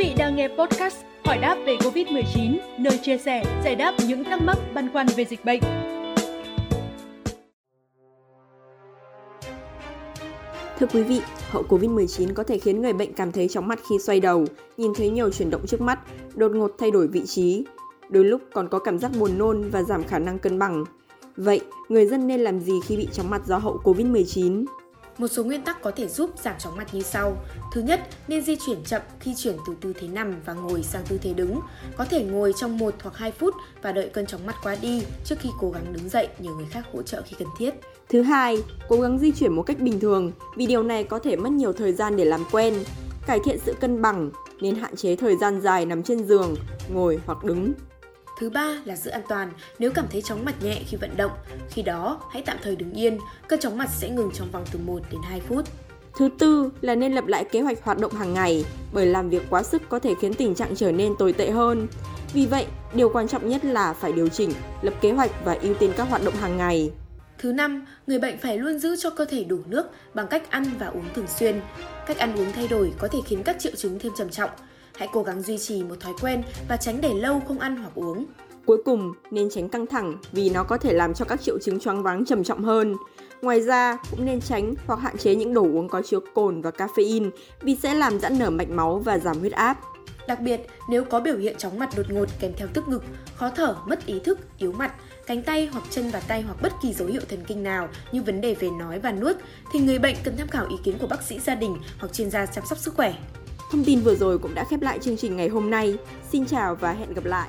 vị đang nghe podcast Hỏi đáp về Covid-19, nơi chia sẻ, giải đáp những thắc mắc băn khoăn về dịch bệnh. Thưa quý vị, hậu Covid-19 có thể khiến người bệnh cảm thấy chóng mặt khi xoay đầu, nhìn thấy nhiều chuyển động trước mắt, đột ngột thay đổi vị trí. Đôi lúc còn có cảm giác buồn nôn và giảm khả năng cân bằng. Vậy, người dân nên làm gì khi bị chóng mặt do hậu Covid-19? Một số nguyên tắc có thể giúp giảm chóng mặt như sau. Thứ nhất, nên di chuyển chậm khi chuyển từ tư thế nằm và ngồi sang tư thế đứng. Có thể ngồi trong 1 hoặc 2 phút và đợi cơn chóng mặt qua đi trước khi cố gắng đứng dậy nhờ người khác hỗ trợ khi cần thiết. Thứ hai, cố gắng di chuyển một cách bình thường vì điều này có thể mất nhiều thời gian để làm quen. Cải thiện sự cân bằng nên hạn chế thời gian dài nằm trên giường, ngồi hoặc đứng. Thứ ba là giữ an toàn nếu cảm thấy chóng mặt nhẹ khi vận động. Khi đó, hãy tạm thời đứng yên, cơn chóng mặt sẽ ngừng trong vòng từ 1 đến 2 phút. Thứ tư là nên lập lại kế hoạch hoạt động hàng ngày, bởi làm việc quá sức có thể khiến tình trạng trở nên tồi tệ hơn. Vì vậy, điều quan trọng nhất là phải điều chỉnh, lập kế hoạch và ưu tiên các hoạt động hàng ngày. Thứ năm, người bệnh phải luôn giữ cho cơ thể đủ nước bằng cách ăn và uống thường xuyên. Cách ăn uống thay đổi có thể khiến các triệu chứng thêm trầm trọng. Hãy cố gắng duy trì một thói quen và tránh để lâu không ăn hoặc uống. Cuối cùng, nên tránh căng thẳng vì nó có thể làm cho các triệu chứng choáng váng trầm trọng hơn. Ngoài ra, cũng nên tránh hoặc hạn chế những đồ uống có chứa cồn và caffeine vì sẽ làm giãn nở mạch máu và giảm huyết áp. Đặc biệt, nếu có biểu hiện chóng mặt đột ngột kèm theo tức ngực, khó thở, mất ý thức, yếu mặt, cánh tay hoặc chân và tay hoặc bất kỳ dấu hiệu thần kinh nào như vấn đề về nói và nuốt, thì người bệnh cần tham khảo ý kiến của bác sĩ gia đình hoặc chuyên gia chăm sóc sức khỏe. Thông tin vừa rồi cũng đã khép lại chương trình ngày hôm nay. Xin chào và hẹn gặp lại!